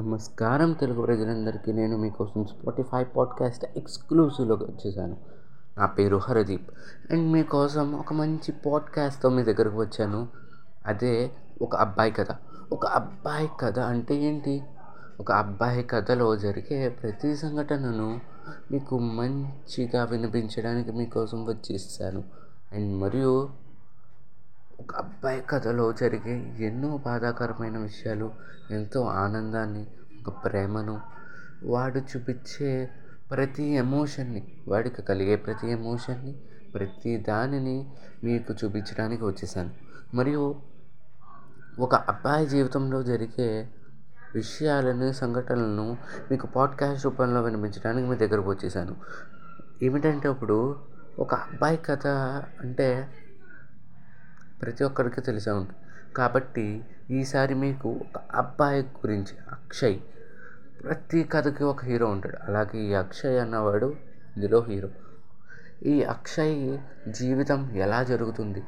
నమస్కారం తెలుగు ప్రజలందరికీ నేను మీకోసం స్పాటిఫై పాడ్కాస్ట్ ఎక్స్క్లూసివ్లోకి వచ్చేసాను. నా పేరు హరదీప్ అండ్ మీకోసం ఒక మంచి పాడ్కాస్ట్తో మీ దగ్గరకు వచ్చాను. అదే ఒక అబ్బాయి కథ. ఒక అబ్బాయి కథ అంటే ఏంటి? ఒక అబ్బాయి కథలో జరిగే ప్రతి సంఘటనను మీకు మంచిగా వినిపించడానికి మీకోసం వచ్చేసాను. అండ్ మరియు ఒక అబ్బాయి కథలో జరిగే ఎన్నో బాధాకరమైన విషయాలు ఎంతో ఆనందాన్ని ఒక ప్రేమను వాడు చూపించే ప్రతి ఎమోషన్ని వాడికి కలిగే ప్రతి ఎమోషన్ని ప్రతి దానిని మీకు చూపించడానికి వచ్చేసాను. మరియు ఒక అబ్బాయి జీవితంలో జరిగే విషయాలను సంఘటనలను మీకు పాడ్కాస్ట్ రూపంలో వినిపించడానికి మీ దగ్గరకు వచ్చేసాను. ఏమిటంటే ఇప్పుడు ఒక అబ్బాయి కథ అంటే ప్రతి ఒక్కరికి తెలిసే ఉంటుంది కాబట్టి ఈసారి మీకు ఒక అబ్బాయి గురించి అక్షయ్ ప్రతి కథకి ఒక హీరో ఉంటాడు. అలాగే ఈ అక్షయ్ అన్నవాడు ఇందులో హీరో. ఈ అక్షయ్ జీవితం ఎలా జరుగుతుంది?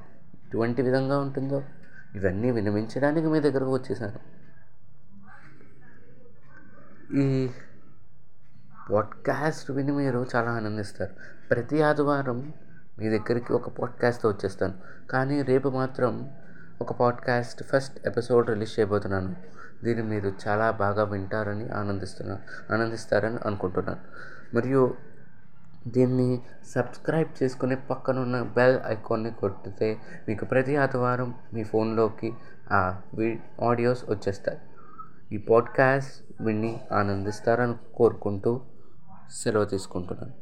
ఎటువంటి విధంగా ఉంటుందో ఇవన్నీ వినిమించడానికి మీ దగ్గరకు వచ్చేసాను. ఈ పాడ్కాస్ట్ విని మీరు చాలా ఆనందిస్తారు. ప్రతి ఆదివారం మీ దగ్గరికి ఒక పాడ్కాస్ట్తో వచ్చేస్తాను. కానీ రేపు మాత్రం ఒక పాడ్కాస్ట్ ఫస్ట్ ఎపిసోడ్ రిలీజ్ చేయబోతున్నాను. దీన్ని మీరు చాలా బాగా వింటారని ఆనందిస్తున్నాను ఆనందిస్తారని అనుకుంటున్నాను. మరియు దీన్ని సబ్స్క్రైబ్ చేసుకుని పక్కనున్న బెల్ ఐకాన్ని కొట్టితే మీకు ప్రతి ఆదివారం మీ ఫోన్లోకి ఆ ఆడియోస్ వచ్చేస్తాయి. ఈ పాడ్కాస్ట్ విని ఆనందిస్తారని కోరుకుంటూ సెలవు తీసుకుంటున్నాను.